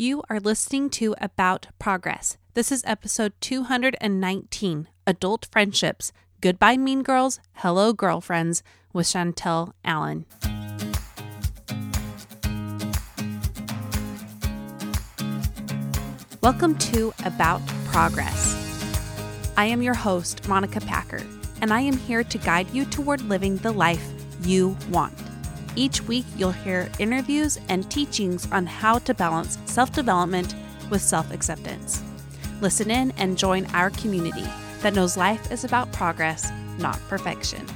You are listening to About Progress. This is episode 219 Adult Friendships Goodbye Mean Girls, Hello Girlfriends with Chantel Allen. Welcome to About Progress. I am your host, Monica Packer, and I am here to guide you toward living the life you want. Each week, you'll hear interviews and teachings on how to balance self development with self acceptance. Listen in and join our community that knows life is about progress, not perfection.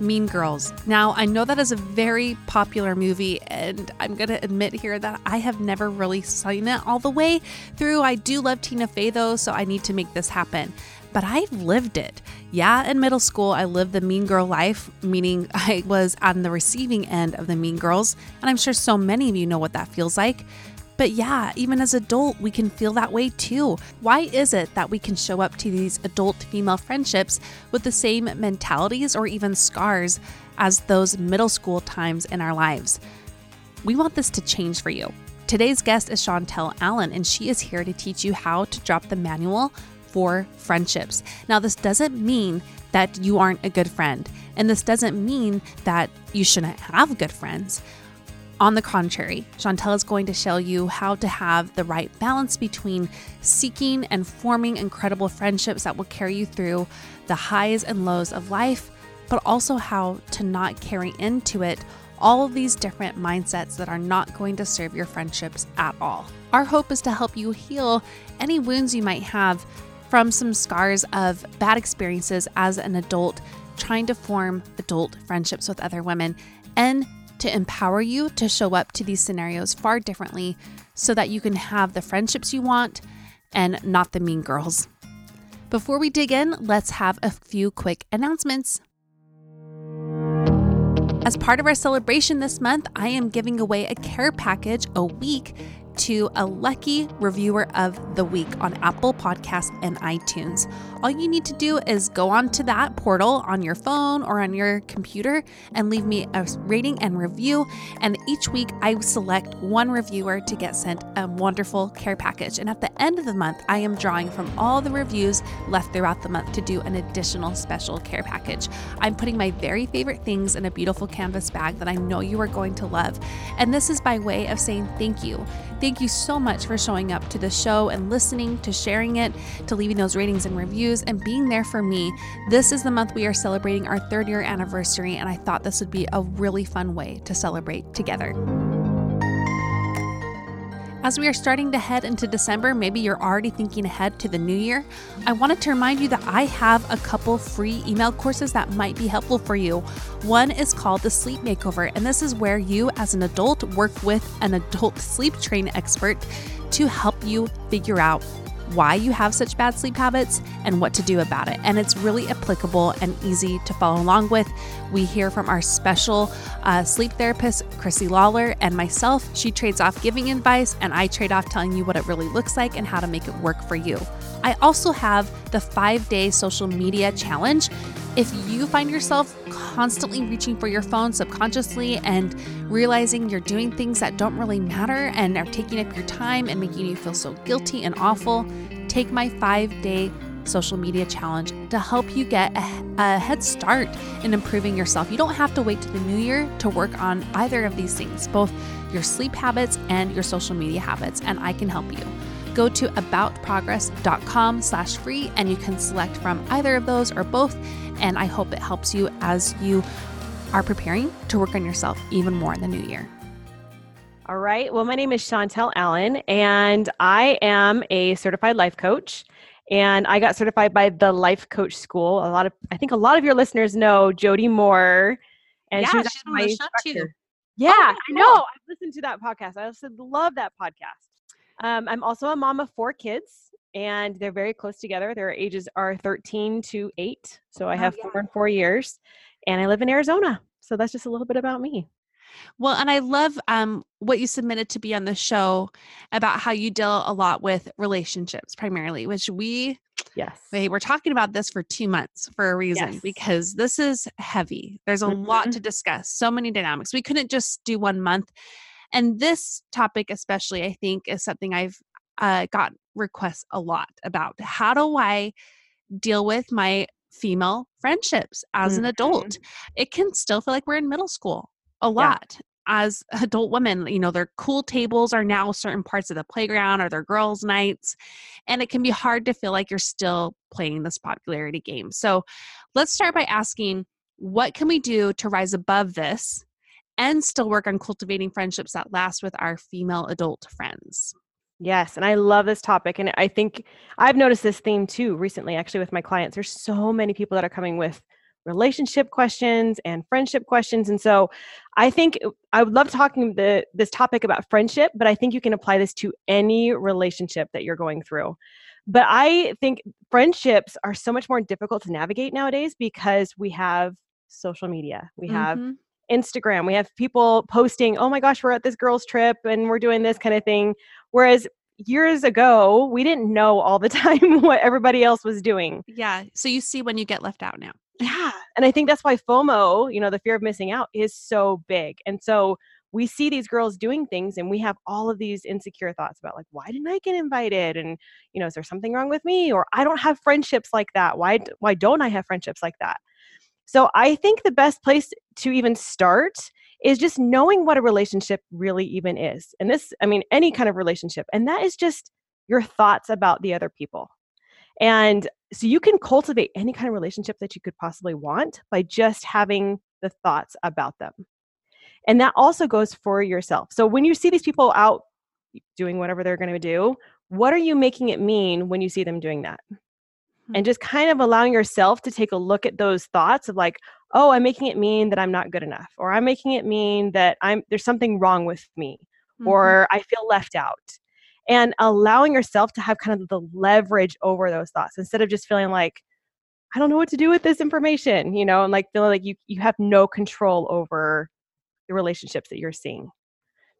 Mean Girls. Now, I know that is a very popular movie, and I'm going to admit here that I have never really seen it all the way through. I do love Tina Fey, though, so I need to make this happen. But I've lived it. Yeah, in middle school, I lived the mean girl life, meaning I was on the receiving end of the mean girls. And I'm sure so many of you know what that feels like. But yeah, even as adult, we can feel that way too. Why is it that we can show up to these adult female friendships with the same mentalities or even scars as those middle school times in our lives? We want this to change for you. Today's guest is Chantel Allen, and she is here to teach you how to drop the manual for friendships. Now, this doesn't mean that you aren't a good friend, and this doesn't mean that you shouldn't have good friends. On the contrary, Chantel is going to show you how to have the right balance between seeking and forming incredible friendships that will carry you through the highs and lows of life, but also how to not carry into it all of these different mindsets that are not going to serve your friendships at all. Our hope is to help you heal any wounds you might have from some scars of bad experiences as an adult trying to form adult friendships with other women and to empower you to show up to these scenarios far differently so that you can have the friendships you want and not the mean girls. Before we dig in, let's have a few quick announcements. As part of our celebration this month, I am giving away a care package a week to a lucky reviewer of the week on Apple Podcasts and iTunes. All you need to do is go onto that portal on your phone or on your computer and leave me a rating and review. And each week I select one reviewer to get sent a wonderful care package. And at the end of the month, I am drawing from all the reviews left throughout the month to do an additional special care package. I'm putting my very favorite things in a beautiful canvas bag that I know you are going to love. And this is by way of saying thank you. Thank you so much for showing up to the show and listening, to sharing it, to leaving those ratings and reviews, and being there for me. This is the month we are celebrating our third year anniversary, and I thought this would be a really fun way to celebrate together. As we are starting to head into December, maybe you're already thinking ahead to the new year. I wanted to remind you that I have a couple free email courses that might be helpful for you. One is called the Sleep Makeover, and this is where you, as an adult, work with an adult sleep train expert to help you figure out why you have such bad sleep habits and what to do about it. And it's really applicable and easy to follow along with. We hear from our special uh, sleep therapist, Chrissy Lawler, and myself. She trades off giving advice, and I trade off telling you what it really looks like and how to make it work for you. I also have the five day social media challenge. If you find yourself constantly reaching for your phone subconsciously and realizing you're doing things that don't really matter and are taking up your time and making you feel so guilty and awful, take my five day social media challenge to help you get a, a, head start in improving yourself. You don't have to wait to the new year to work on either of these things, both your sleep habits and your social media habits, and I can help you go to aboutprogress.com slash free and you can select from either of those or both. And I hope it helps you as you are preparing to work on yourself even more in the new year. All right. Well, my name is Chantel Allen, and I am a certified life coach. And I got certified by the Life Coach School. A lot of, I think, a lot of your listeners know Jody Moore, and yeah, she she's on the show too. Yeah, oh, I know. I've listened to that podcast. I also love that podcast. Um, I'm also a mom of four kids, and they're very close together. Their ages are 13 to 8. So I oh, have oh, yeah. four and four years, and I live in Arizona. So that's just a little bit about me. Well, and I love um, what you submitted to be on the show about how you deal a lot with relationships primarily, which we, yes, we we're talking about this for two months for a reason yes. because this is heavy. There's a mm-hmm. lot to discuss, so many dynamics. We couldn't just do one month And this topic, especially, I think, is something I've uh, got requests a lot about. How do I deal with my female friendships as mm-hmm. an adult? It can still feel like we're in middle school a lot. Yeah as adult women, you know, their cool tables are now certain parts of the playground or their girls' nights. And it can be hard to feel like you're still playing this popularity game. So let's start by asking what can we do to rise above this and still work on cultivating friendships that last with our female adult friends? Yes, and I love this topic. And I think I've noticed this theme too recently, actually, with my clients. There's so many people that are coming with relationship questions and friendship questions. And so I think uh, I would love talking the this topic about friendship, but I think you can apply this to any relationship that you're going through. But I think friendships are so much more difficult to navigate nowadays because we have social media. We have mm-hmm. Instagram. We have people posting, "Oh my gosh, we're at this girls trip and we're doing this kind of thing." Whereas years ago, we didn't know all the time what everybody else was doing. Yeah. So you see when you get left out now. Yeah. And I think that's why FOMO, you know, the fear of missing out is so big. And so we see these girls doing things and we have all of these insecure thoughts about like why didn't i get invited and you know is there something wrong with me or i don't have friendships like that why why don't i have friendships like that so i think the best place to even start is just knowing what a relationship really even is and this i mean any kind of relationship and that is just your thoughts about the other people and so you can cultivate any kind of relationship that you could possibly want by just having the thoughts about them. And that also goes for yourself. So when you see these people out doing whatever they're going to do, what are you making it mean when you see them doing that? And hmm. just kind of allowing yourself to take a look at those thoughts of like, oh, I'm making it mean that I'm not good enough, or I'm making it mean that I'm there's something wrong with me, mm-hmm. or I feel left out and allowing yourself to have kind of the leverage over those thoughts instead of just feeling like i don't know what to do with this information you know and like feeling like you you have no control over the relationships that you're seeing.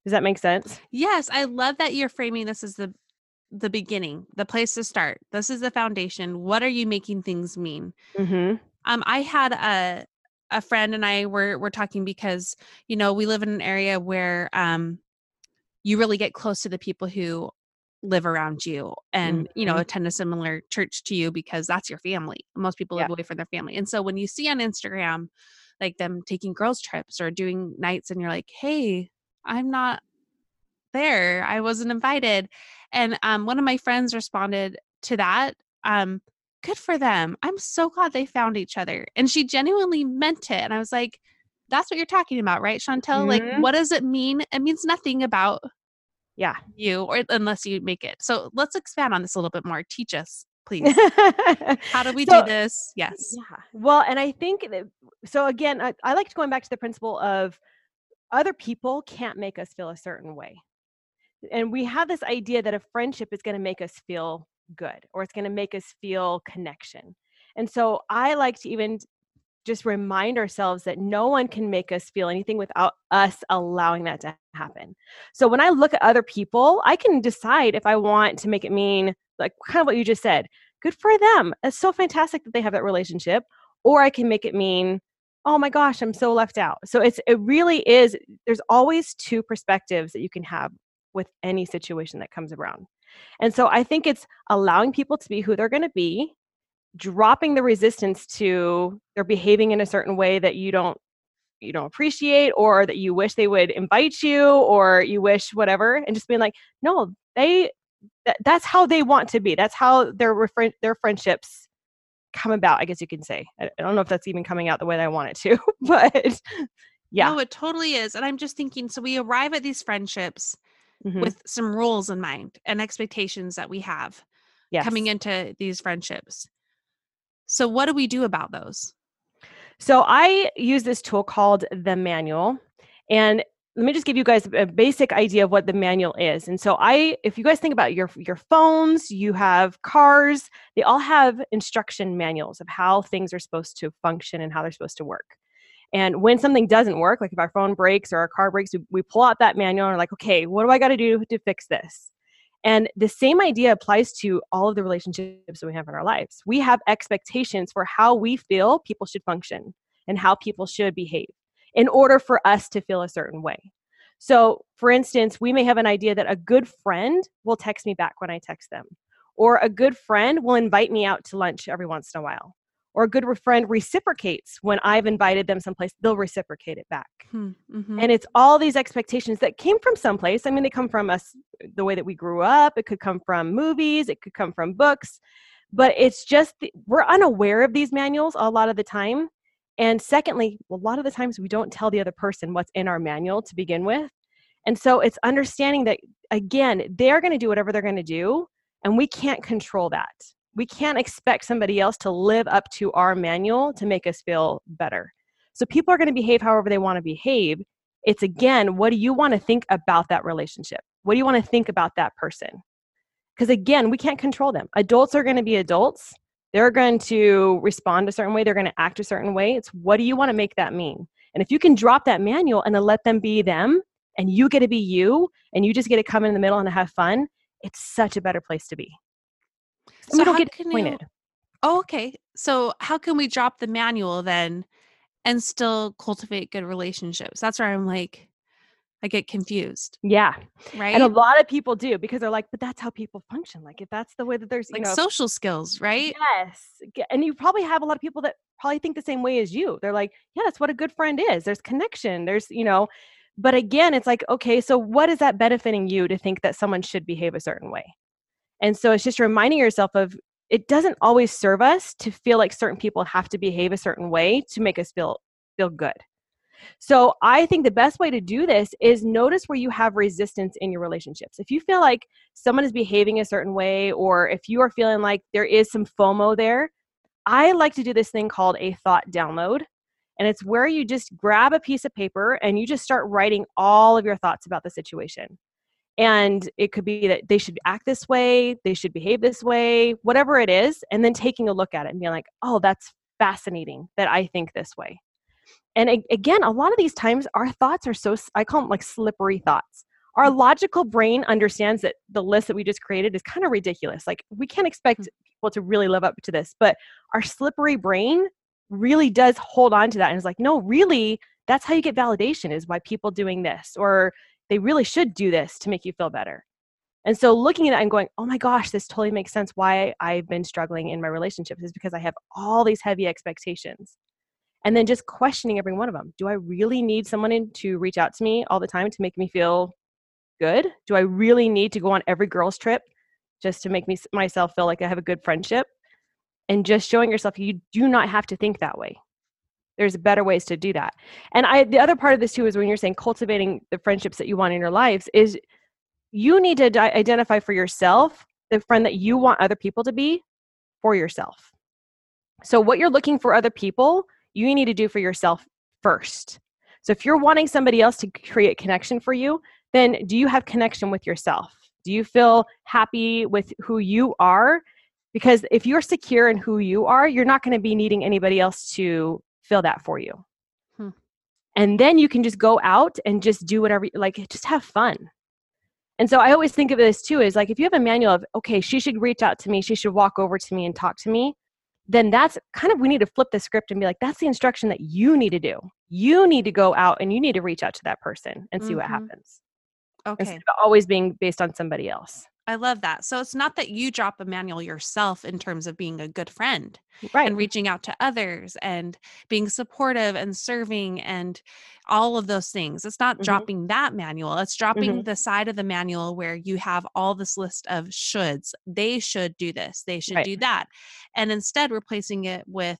Does that make sense? Yes i love that you're framing this as the the beginning the place to start. This is the foundation. What are you making things mean? Mm-hmm. um i had a a friend and i were were talking because you know we live in an area where um you really get close to the people who live around you and mm-hmm. you know mm-hmm. attend a similar church to you because that's your family most people live away from their family and so when you see on instagram like them taking girls trips or doing nights and you're like hey i'm not there i wasn't invited and um, one of my friends responded to that um, good for them i'm so glad they found each other and she genuinely meant it and i was like that's what you're talking about, right, Chantel? Mm-hmm. Like, what does it mean? It means nothing about yeah you or unless you make it. So let's expand on this a little bit more. Teach us, please. How do we so, do this? Yes. Yeah. Well, and I think that, so. Again, I, I like going back to the principle of other people can't make us feel a certain way, and we have this idea that a friendship is going to make us feel good or it's going to make us feel connection. And so I like to even just remind ourselves that no one can make us feel anything without us allowing that to happen. So when I look at other people, I can decide if I want to make it mean like kind of what you just said. Good for them. It's so fantastic that they have that relationship. Or I can make it mean, oh my gosh, I'm so left out. So it's it really is there's always two perspectives that you can have with any situation that comes around. And so I think it's allowing people to be who they're going to be dropping the resistance to they're behaving in a certain way that you don't you don't appreciate or that you wish they would invite you or you wish whatever and just being like no they that, that's how they want to be. That's how their refri- their friendships come about i guess you can say. I, I don't know if that's even coming out the way that i want it to but yeah. No it totally is and i'm just thinking so we arrive at these friendships mm-hmm. with some rules in mind and expectations that we have yes. coming into these friendships so, what do we do about those? So, I use this tool called the manual. And let me just give you guys a basic idea of what the manual is. And so I if you guys think about your your phones, you have cars, they all have instruction manuals of how things are supposed to function and how they're supposed to work. And when something doesn't work, like if our phone breaks or our car breaks, we, we pull out that manual and we're like, okay, what do I got to do to fix this? And the same idea applies to all of the relationships that we have in our lives. We have expectations for how we feel people should function and how people should behave in order for us to feel a certain way. So, for instance, we may have an idea that a good friend will text me back when I text them, or a good friend will invite me out to lunch every once in a while, or a good friend reciprocates when I've invited them someplace, they'll reciprocate it back. Hmm, mm-hmm. And it's all these expectations that came from someplace. I mean, they come from us, the way that we grew up, it could come from movies, it could come from books, but it's just we're unaware of these manuals a lot of the time. And secondly, a lot of the times we don't tell the other person what's in our manual to begin with. And so it's understanding that, again, they're going to do whatever they're going to do, and we can't control that we can't expect somebody else to live up to our manual to make us feel better. So people are going to behave however they want to behave. It's again, what do you want to think about that relationship? What do you want to think about that person? Because again, we can't control them. Adults are going to be adults. They're going to respond a certain way. They're going to act a certain way. It's what do you want to make that mean? And if you can drop that manual and let them be them and you get to be you and you just get to come in the middle and have fun, it's such a better place to be. So we don't how get can disappointed. you? Oh, okay. So how can we drop the manual then, and still cultivate good relationships? That's where I'm like, I get confused, Yeah. right? And a lot of people do because they're like, but that's how people function. Like if that's the way that there's, like know, social skills, right? yes. And you probably have a lot of people that probably think the same way as you. They're like, yeah, that's what a good friend is. There's connection. There's, you know, but again, it's like, okay, so what is that benefiting you to think that someone should behave a certain way? And so it's just reminding yourself of it doesn't always serve us to feel like certain people have to behave a certain way to make us feel feel good. So I think the best way to do this is notice where you have resistance in your relationships. If you feel like someone is behaving a certain way or if you are feeling like there is some FOMO there, I like to do this thing called a thought download. And it's where you just grab a piece of paper and you just start writing all of your thoughts about the situation. And it could be that they should act this way, they should behave this way, whatever it is, and then taking a look at it and being like, oh, that's fascinating that I think this way. And a- again, a lot of these times our thoughts are so i call them like slippery thoughts. Our mm. logical brain understands that the list that we just created is kind of ridiculous. Like, we can't expect mm. people to really live up to this, but our slippery brain really does hold on to that and is like, no, really, that's how you get validation is by people doing this, or they really should do this to make you feel better. And so looking at it and going, oh my gosh, this totally makes sense why I've been struggling in my relationships is because I have all these heavy expectations. And then just questioning every one of them. Do I really need someone to reach out to me all the time to make me feel good? Do I really need to go on every girl's trip just to make me myself feel like I have a good friendship? And just showing yourself you do not have to think that way. There's better ways to do that. And I the other part of this too is when you're saying cultivating the friendships that you want in your lives is you need to di- identify for yourself the friend that you want other people to be for yourself. So what you're looking for other people, you need to do for yourself first. So if you're wanting somebody else to create connection for you, then do you have connection with yourself? Do you feel happy with who you are? Because if you're secure in who you are, you're not going to be needing anybody else to fill that for you. Hmm. And then you can just go out and just do whatever, like just have fun. And so I always think of this too is like if you have a manual of, okay, she should reach out to me, she should walk over to me and talk to me, then that's kind of, we need to flip the script and be like, that's the instruction that you need to do. You need to go out and you need to reach out to that person and see what Mhm. happens Okay. instead of always being based on somebody else. I love that. So it's not that you drop a manual yourself in terms of being a good friend Right. and reaching out to others and being supportive and serving and all of those things. It's not Mhm. dropping that manual. It's dropping the side of the manual where you have all this list of shoulds. They should do this, they should Right. do that. And instead replacing it with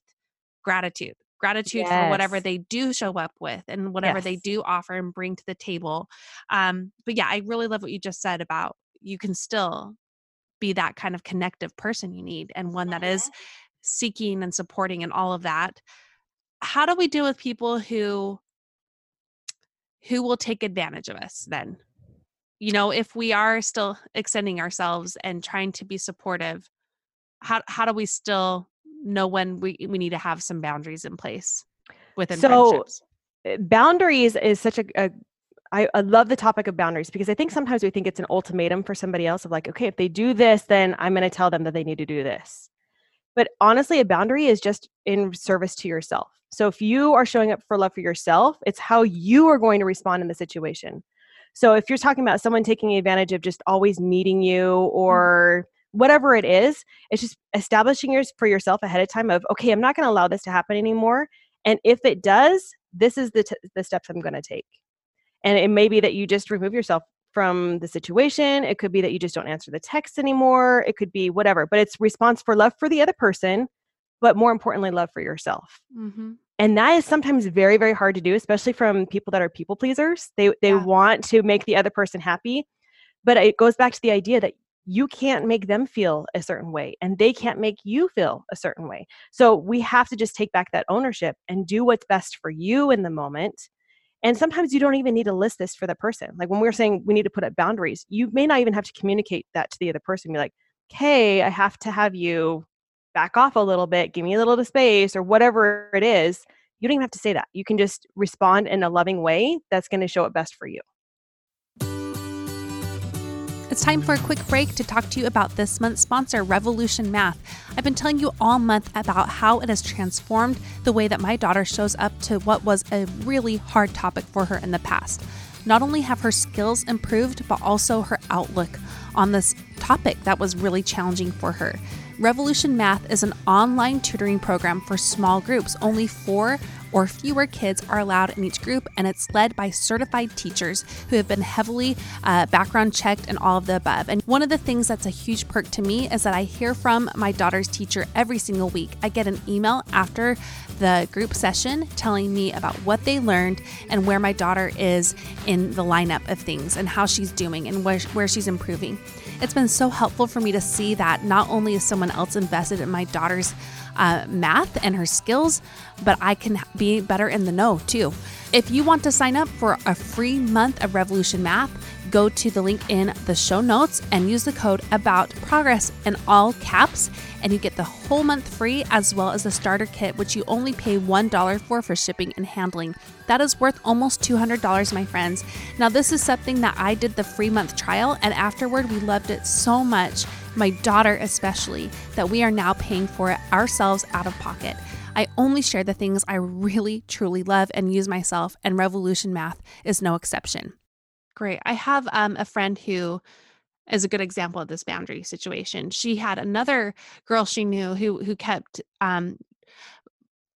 gratitude. Gratitude for whatever they do show up with and whatever they do offer and bring to the table. Um, but yeah, I really love what you just said about you can still be that kind of connective person you need and one that is seeking and supporting and all of that. How do we deal with people who who will take advantage of us then? You know if we are still extending ourselves and trying to be supportive how how do we still know when we we need to have some boundaries in place within So, friendships? Uh, boundaries is such a, a I, I love the topic of boundaries because I think sometimes we think it's an ultimatum for somebody else of like, okay, if they do this, then I'm going to tell them that they need to do this. But honestly, a boundary is just in service to yourself. So if you are showing up for love for yourself, it's how you are going to respond in the situation. So if you're talking about someone taking advantage of just always needing you mm. or whatever it is, it's just establishing yours for yourself ahead of time of okay, I'm not going to allow this to happen anymore. And if it does, this is the t- the steps I'm going to take. And it may be that you just remove yourself from the situation. It could be that you just don't answer the text anymore. It could be whatever, but it's response for love for the other person, but more importantly, love for yourself. Mm-hmm. And that is sometimes very, very hard to do, especially from people that are people pleasers. They they yeah. want to make the other person happy, but it goes back to the idea that you can't make them feel a certain way and they can't make you feel a certain way. So we have to just take back that ownership and do what's best for you in the moment. And sometimes you don't even need to list this for the person. Like when we we're saying we need to put up boundaries, you may not even have to communicate that to the other person. Be like, okay, I have to have you back off a little bit, give me a little bit of space, or whatever it is. You don't even have to say that. You can just respond in a loving way that's going to show it best for you. It's time for a quick break to talk to you about this month's sponsor, Revolution Math. I've been telling you all month about how it has transformed the way that my daughter shows up to what was a really hard topic for her in the past. Not only have her skills improved, but also her outlook on this topic that was really challenging for her. Revolution Math is an online tutoring program for small groups. Only four or fewer kids are allowed in each group, and it's led by certified teachers who have been heavily uh, background checked and all of the above. And one of the things that's a huge perk to me is that I hear from my daughter's teacher every single week. I get an email after the group session telling me about what they learned and where my daughter is in the lineup of things and how she's doing and where, where she's improving. It's been so helpful for me to see that not only is someone else invested in my daughter's uh, math and her skills, but I can be better in the know too. If you want to sign up for a free month of Revolution Math, go to the link in the show notes and use the code about progress in all caps and you get the whole month free as well as the starter kit which you only pay $1 for for shipping and handling that is worth almost $200 my friends now this is something that i did the free month trial and afterward we loved it so much my daughter especially, that we are now paying for it ourselves out of pocket. I only share the things I really, truly love and use myself, and Revolution Math is no exception. Great. I have um, a friend who is a good example of this boundary situation. She had another girl she knew who who kept um,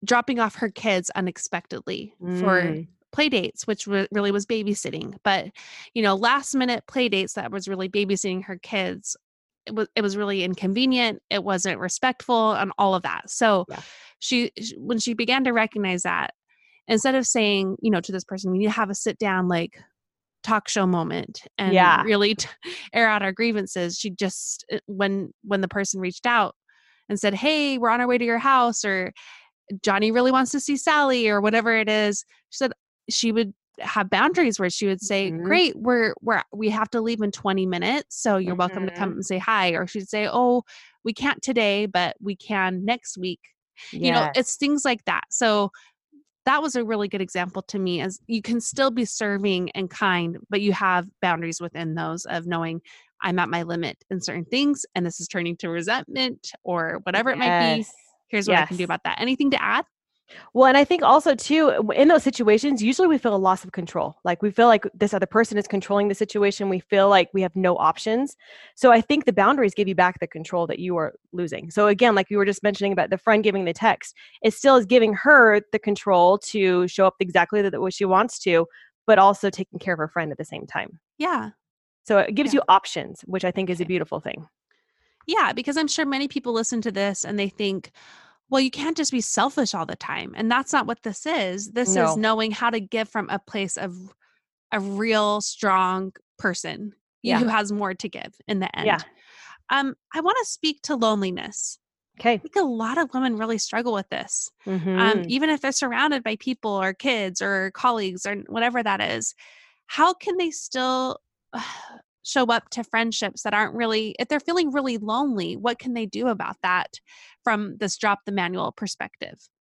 dropping off her kids unexpectedly mm. for play dates which re- really was babysitting but you know last minute play dates that was really babysitting her kids it was it was really inconvenient it wasn't respectful and all of that so yeah. she when she began to recognize that instead of saying you know to this person we need to have a sit down like talk show moment and yeah. really t- air out our grievances she just eh, when when the person reached out and said hey we're on our way to your house or johnny really wants to see sally or whatever it is she said she would have boundaries where she would say, mm-hmm. "Great, we're we're we have to leave in 20 minutes, so you're mm-hmm. welcome to come mm-hmm. and say hi." Or she'd say, "Oh, we can't today, but we can next week." Yes. You know, it's things like that. So that was a really good example to me as you can still be serving and kind, but you have boundaries within those of knowing I'm at my limit in certain things and this is turning to resentment or whatever it yes. might be. Here's what yes. I can do about that. Anything to add? Well, and I think also too in those situations, usually we feel a loss of control. Like we feel like this other person is controlling the situation. We feel like we have no options. So I think the boundaries give you back the control that you are losing. So again, like you were just mentioning about the friend giving the text, it still is giving her the control to show up exactly the way she wants to, but also taking care of her friend at the same time. Yeah. So it gives yeah. you options, which I think is a beautiful thing. Yeah, because I'm sure many people listen to this and they think, well, you can't just be selfish all the time. And that's not what this is. This no. is knowing how to give from a place of a real strong person yeah. who has more to give in the end. Yeah. Um, I want to speak to loneliness. Okay. I think a lot of women really struggle with this. Um, mm-hmm. Um, even if they're surrounded by people or kids or colleagues or whatever that is, how can they still uh, show up to friendships that aren't really if they're feeling really lonely what can they do about that from this drop the manual perspective?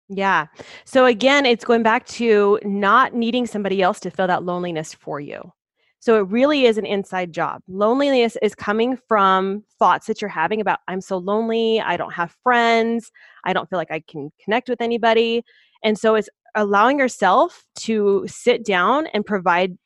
Yeah. So again it's going back to not needing somebody else to fill that loneliness for you. So it really is an inside job. Loneliness is coming from thoughts that you're having about i'm so lonely. I don't have friends. I don't feel like i can connect with anybody. And so it's allowing yourself to sit down and provide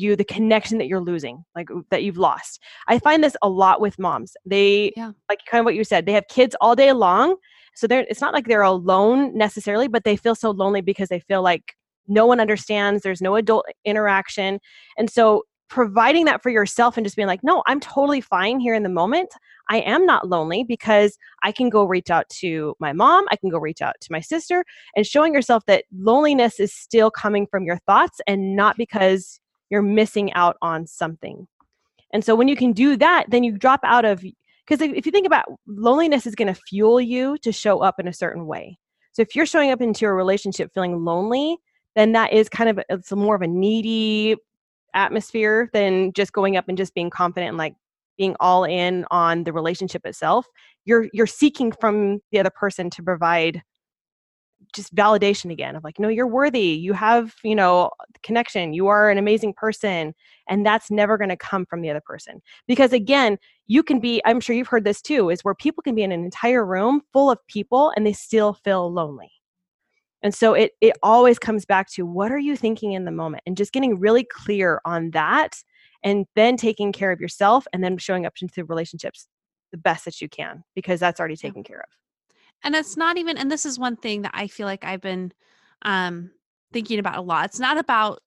you the connection that you're losing, like that you've lost. I find this a lot with moms. They Yeah. like kind of what you said. They have kids all day long, so they're it's not like they're alone necessarily, but they feel so lonely because they feel like no one understands. There's no adult interaction, and so providing that for yourself and just being like, no, I'm totally fine here in the moment. I am not lonely because I can go reach out to my mom, I can go reach out to my sister, and showing yourself that loneliness is still coming from your thoughts and not because you're missing out on something. And so when you can do that, then you drop out of because if you think about loneliness is going to fuel you to show up in a certain way. So if you're showing up into a relationship feeling lonely, then that is kind of it's more of a needy atmosphere than just going up and just being confident and like being all in on the relationship itself you're you're seeking from the other person to provide just validation again of like no you're worthy. You have you know connection. You are an amazing person and that's never going to come from the other person. Because again you can be i'm sure you've heard this too is where people can be in an entire room full of people and they still feel lonely. And so it it always comes back to what are you thinking in the moment? and just getting really clear on that and then taking care of yourself and then showing up into relationships the best that you can because that's already taken care of. And it's not even and this is one thing that I feel like I've been um thinking about a lot. It's not about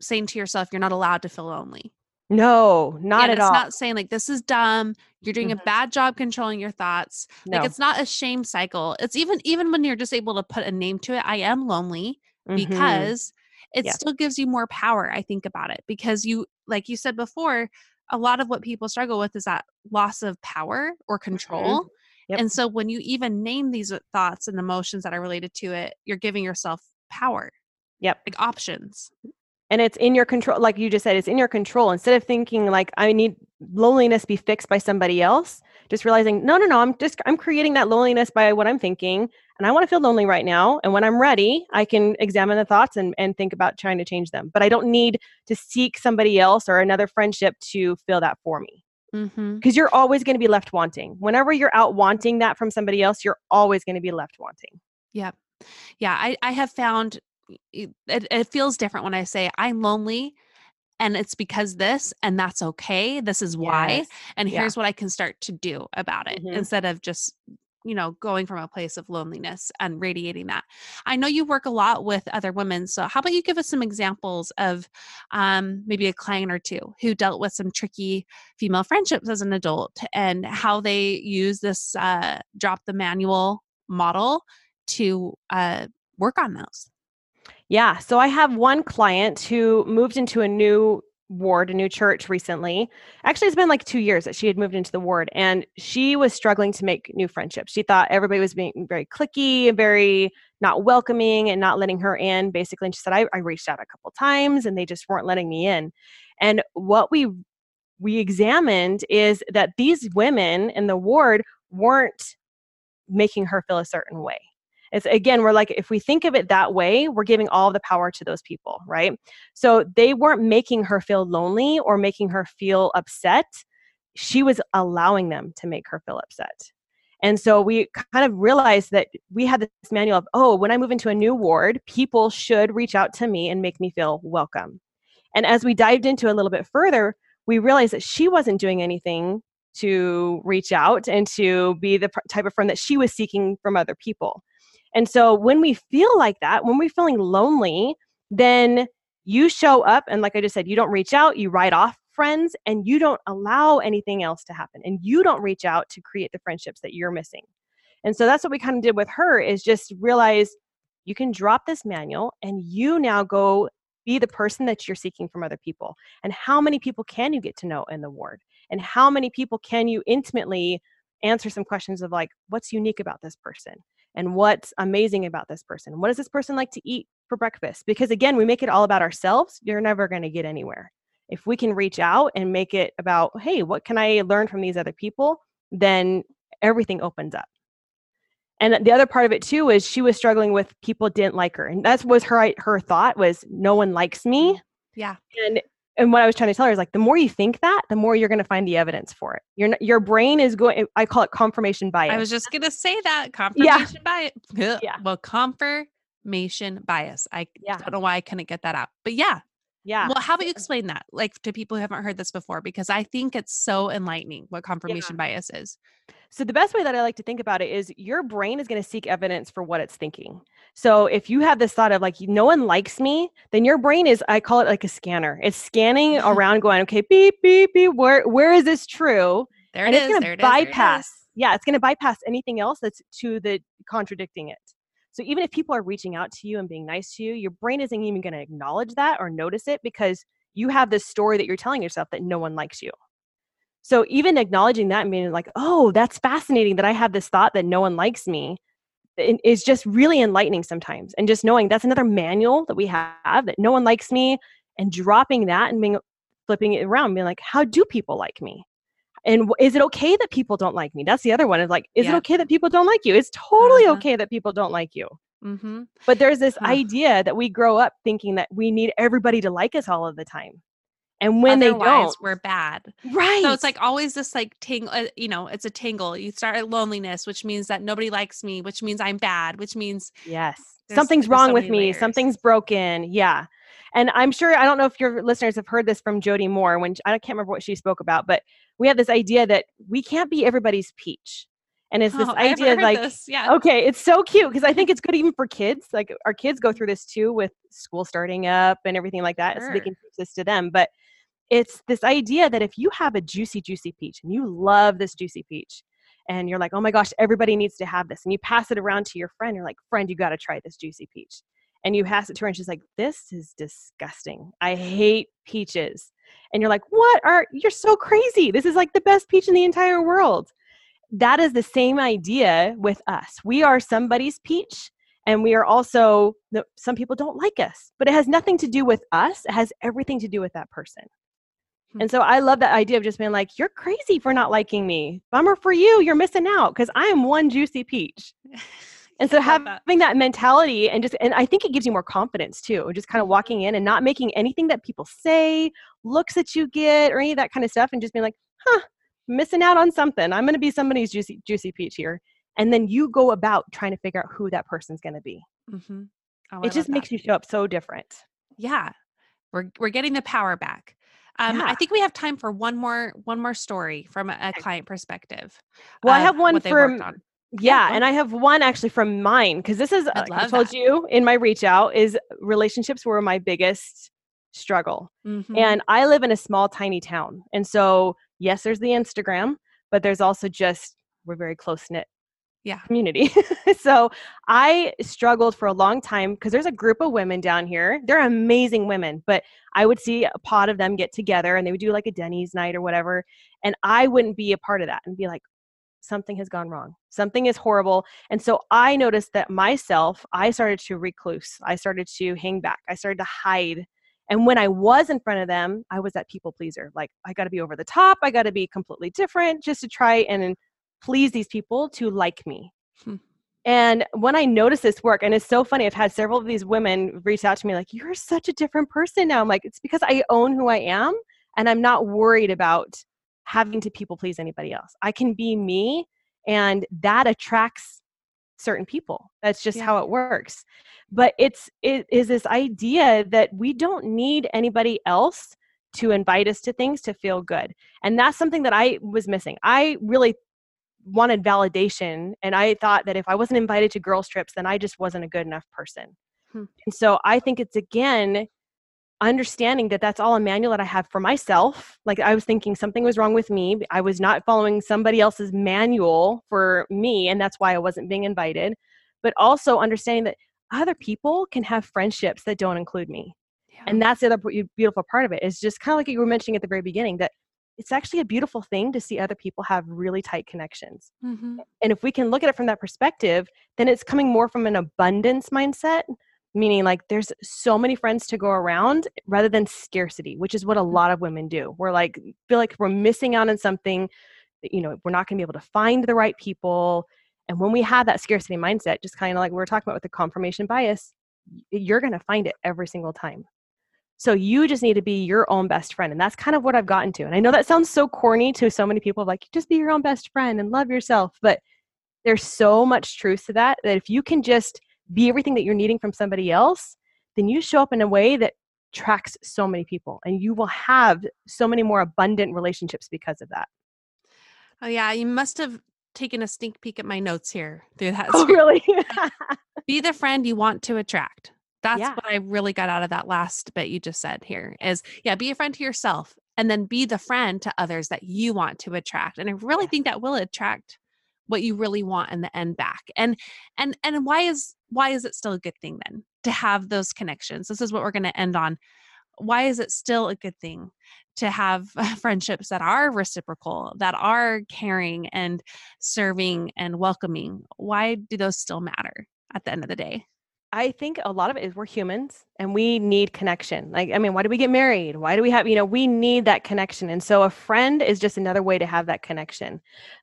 saying to yourself you're not allowed to feel lonely. No, not And at it's all. not saying like this is dumb, you're doing Mhm. a bad job controlling your thoughts. no. Like it's not a shame cycle. It's even even when you're just able to put a name to it, I am lonely Mhm. because it Yeah. still gives you more power, I think about it. Because you like you said before, a lot of what people struggle with is that loss of power or control. Mm-hmm. Yep. And so when you even name these uh, thoughts and emotions that are related to it, you're giving yourself power, Yep. like options. and it's in your control like you just said it's in your control instead of thinking like i need loneliness be fixed by somebody else just realizing no no no i'm just i'm creating that loneliness by what i'm thinking and i want to feel lonely right now and when i'm ready i can examine the thoughts and, and think about trying to change them but i don't need to seek somebody else or another friendship to fill that for me Mm-hmm. because you're always going to be left wanting whenever you're out wanting that from somebody else you're always going to be left wanting Yeah. Yeah, I, I have found it, it feels different when I say I'm lonely and it's because this and that's okay. This is why. Yes. And Yeah. here's what I can start to do about it Mhm. instead of just, you know, going from a place of loneliness and radiating that. I know you work a lot with other women. So how about you give us some examples of um, maybe a client or two who dealt with some tricky female friendships as an adult and how they use this uh, drop the manual model to uh, work on those. Yeah. So I have one client who moved into a new ward, a new church recently. Actually, it's been like two years that she had moved into the ward, and she was struggling to make new friendships. She thought everybody was being very cliquey and very not welcoming and not letting her in, basically. And she said, I, I reached out a couple times and they just weren't letting me in. And what we we examined is that these women in the ward weren't making her feel a certain way. It's again, we're like, if we think of it that way, we're giving all the power to those people, right? So they weren't making her feel lonely or making her feel upset. She was allowing them to make her feel upset. And so we kind of realized that we had this manual of, oh, when I move into a new ward, people should reach out to me and make me feel welcome. And as we dived into a little bit further, we realized that she wasn't doing anything to reach out and to be the type of friend that she was seeking from other people. And so when we feel like that, when we're feeling lonely, then you show up and like I just said, you don't reach out, you write off friends and you don't allow anything else to happen and you don't reach out to create the friendships that you're missing. And so that's what we kind of did with her is just realize you can drop this manual and you now go be the person that you're seeking from other people. And how many people can you get to know in the ward? And how many people can you intimately answer some questions of like what's unique about this person? And what's amazing about this person. What does this person like to eat for breakfast? Because again, we make it all about ourselves, you're never going to get anywhere. If we can reach out and make it about, hey, what can I learn from these other people? Then everything opens up. And the other part of it too is she was struggling with people didn't like her. And that was her her thought was no one likes me. Yeah. And and what I was trying to tell her is like the more you think that, the more you're going to find the evidence for it. Your your brain is going. Eh, I call it confirmation bias. I was just gonna say that confirmation bias. Yeah. Well, confirmation bias. I Yeah. don't know why I couldn't get that out, but yeah, Yeah. Well, how about you explain that, like to people who haven't heard this before? Because I think it's so enlightening what confirmation yeah. bias is. So, the best way that I like to think about it is your brain is going to seek evidence for what it's thinking. So, if you have this thought of like, no one likes me, then your brain is, I call it like a scanner. It's scanning around, going, okay, beep, beep, beep, where, where is this true? There it and is, It's going to bypass. Yeah, it's going to bypass anything else that's to the contradicting it. So even if people are reaching out to you and being nice to you, your brain isn't even going to acknowledge that or notice it because you have this story that you're telling yourself that no one likes you. So even acknowledging that and being like, oh, that's fascinating that I have this thought that no one likes me is just really enlightening sometimes. And just knowing that's another manual that we have that no one likes me and dropping that and being flipping it around, being like, how do people like me? And is it okay that people don't like me? That's the other one is like is yeah. it okay that people don't like you? It's totally uh-huh. okay that people don't like you. Mm-hmm. but there's this huh. idea that we grow up thinking that we need everybody to like us all of the time. And when Otherwise, they don't we're bad. Right so it's like always this like tangle uh, you know it's a tingle you start at loneliness which means that nobody likes me which means i'm bad which means yes. something's wrong so with me. layers. something's broken. Yeah and I'm sure I don't know if your listeners have heard this from Jody Moore when I can't remember what she spoke about, but we have this idea that we can't be everybody's peach. And it's this oh, idea like, this. yeah. okay, it's so cute because I think it's good even for kids. Like our kids go through this too with school starting up and everything like that. Sure. So they can teach this to them. But it's this idea that if you have a juicy, juicy peach and you love this juicy peach, and you're like, oh my gosh, everybody needs to have this. And you pass it around to your friend. You're like, friend, you got to try this juicy peach and you pass it to her and she's like this is disgusting. I hate peaches. And you're like what are you're so crazy. This is like the best peach in the entire world. That is the same idea with us. We are somebody's peach and we are also some people don't like us but it has nothing to do with us. It has everything to do with that person. Hmm. And so I love that idea of just being like, you're crazy for not liking me. Bummer for you. You're missing out because I am one juicy peach. And so having that. that. mentality and just and I think it gives you more confidence too. Just kind of walking in and not making anything that people say, looks that you get, or any of that kind of stuff, and just being like, huh, missing out on something. I'm gonna be somebody's juicy juicy peach here. And then you go about trying to figure out who that person's gonna be. Mm-hmm. Oh, it just makes that. you show up so different. Yeah. We're we're getting the power back. Um, yeah. I think we have time for one more one more story from a, a client perspective. Well, I have one for yeah, and I have one actually from mine because this is uh, I told that. you in my reach out is relationships were my biggest struggle. Mm-hmm. And I live in a small tiny town. And so yes, there's the Instagram, but there's also just we're very close knit yeah community so i struggled for a long time because there's a group of women down here they're amazing women but i would see a pot of them get together and they would do like a denny's night or whatever and i wouldn't be a part of that and be like something has gone wrong. Something is horrible. And so I noticed that myself, I started to recluse. I started to hang back. I started to hide. And when I was in front of them, I was that people pleaser. Like, I got to be over the top. I got to be completely different just to try and please these people to like me. Hmm. And when I noticed this work, and it's so funny, I've had several of these women reach out to me like, You're such a different person now. I'm like, It's because I own who I am and I'm not worried about having to people please anybody else. I can be me, and that attracts certain people. That's just yeah. how it works. But it's it is this idea that we don't need anybody else to invite us to things to feel good. And that's something that I was missing. I really wanted validation and I thought that if I wasn't invited to girls trips then I just wasn't a good enough person. Hmm. And so I think it's again understanding that that's all a manual that I have for myself. Like I was thinking something was wrong with me. I was not following somebody else's manual for me, and that's why I wasn't being invited. But also understanding that other people can have friendships that don't include me. Yeah. And that's the other beautiful part of it is just kind of like you were mentioning at the very beginning that it's actually a beautiful thing to see other people have really tight connections. Mm-hmm. And if we can look at it from that perspective, then it's coming more from an abundance mindset meaning like there's so many friends to go around rather than scarcity which is what a mm. lot of women do we're like feel like we're missing out on something you know we're not going to be able to find the right people and when we have that scarcity mindset just kind of like we were talking about with the confirmation bias you're going to find it every single time so you just need to be your own best friend and that's kind of what i've gotten to and i know that sounds so corny to so many people like just be your own best friend and love yourself but there's so much truth to that that if you can just be everything that you're needing from somebody else, then you show up in a way that attracts so many people and you will have so many more abundant relationships because of that. Oh yeah, you must have taken a sneak peek at my notes here through that. Oh, really? Be the friend you want to attract. That's Yeah. what I really got out of that last bit you just said here is yeah, be a friend to yourself and then be the friend to others that you want to attract. And I really think that will attract what you really want in the end back. And and and why is why is it still a good thing then to have those connections? This is what we're going to end on. Why is it still a good thing to have friendships that are reciprocal, that are caring and serving and welcoming? Why do those still matter at the end of the day? I think a lot of it is we're humans and we need connection. Like, I mean, why do we get married? Why do we have, you know, we need that connection. And so a friend is just another way to have that connection.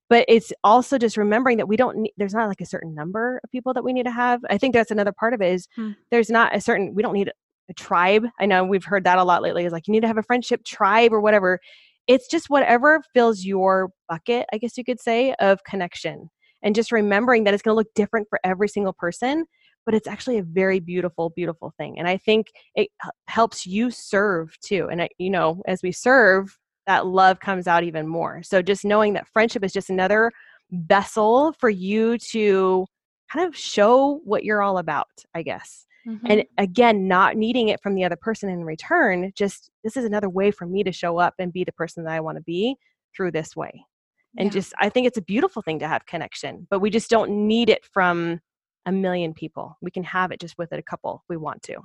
But it's also just remembering that we don't need, there's not like a certain number of people that we need to have. I think that's another part of it is Hmm. there's not a certain, we don't need a tribe. I know we've heard that a lot lately is like, you need to have a friendship tribe or whatever. It's just whatever fills your bucket, I guess you could say, of connection. And just remembering that it's going to look different for every single person but it's actually a very beautiful beautiful thing and i think it helps you serve too and I, you know as we serve that love comes out even more so just knowing that friendship is just another vessel for you to kind of show what you're all about i guess and mm-hmm. again not needing it from the other person in return just this is another way for me to show up and be the person that i want to be through this way and Yeah. just i think it's a beautiful thing to have connection but we just don't need it from a million people we can have it just with it a couple we want to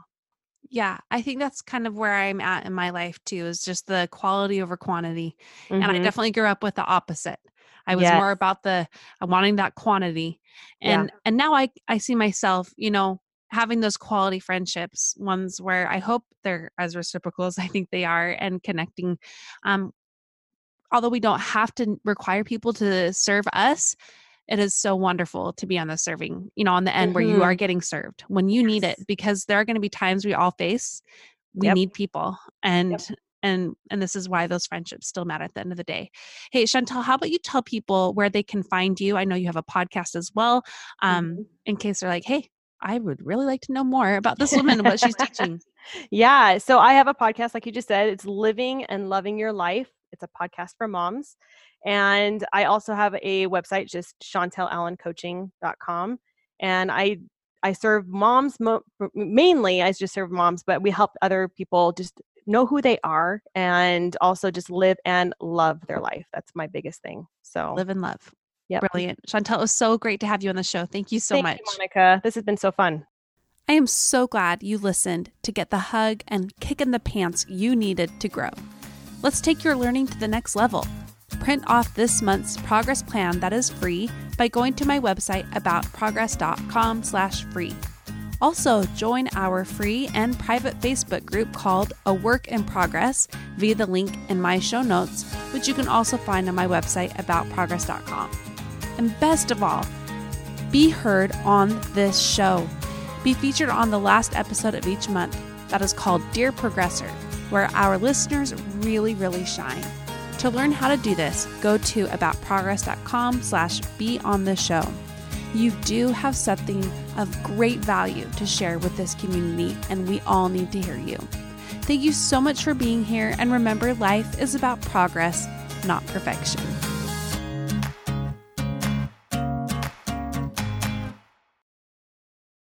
Yeah, I think that's kind of where I'm at in my life too, is just the quality over quantity. And I Mhm. definitely grew up with the opposite. I was Yes. more about the uh, wanting that quantity. Yeah. And and now I I see myself, you know, having those quality friendships, ones where I hope they're as reciprocal as I think they are and connecting um although we don't have to require people to serve us, it is so wonderful to be on the serving, you know, on the end where you are getting served when you need it because there are going to be times we all face we Yep. need people and and and this is why those friendships still matter at the end of the day. Hey Chantel, how about you tell people where they can find you? I know you have a podcast as well. Um Mhm. in case they're like, "Hey, I would really like to know more about this woman and what she's teaching." yeah so i have a podcast like you just said it's living and loving your life it's a podcast for moms and i also have a website just chantelallencoaching.com and i i serve moms mo- mainly i just serve moms but we help other people just know who they are and also just live and love their life that's my biggest thing so Live and love. Yeah, Brilliant. Chantel, it was so great to have you on the show. Thank you so Thank much. you, monica this has been so fun I am so glad you listened to get the hug and kick in the pants you needed to grow. Let's take your learning to the next level. Print off this month's progress plan that is free by going to my website aboutprogress.com slash free. Also, join our free and private Facebook group called A Work in Progress via the link in my show notes, which you can also find on my website aboutprogress.com. And best of all, be heard on this show. Be featured on the last episode of each month that is called Dear Progressor, where our listeners really, really shine. To learn how to do this, go to aboutprogress.com slash be on the show. You do have something of great value to share with this community, and we all need to hear you. Thank you so much for being here, and remember, life is about progress, not perfection.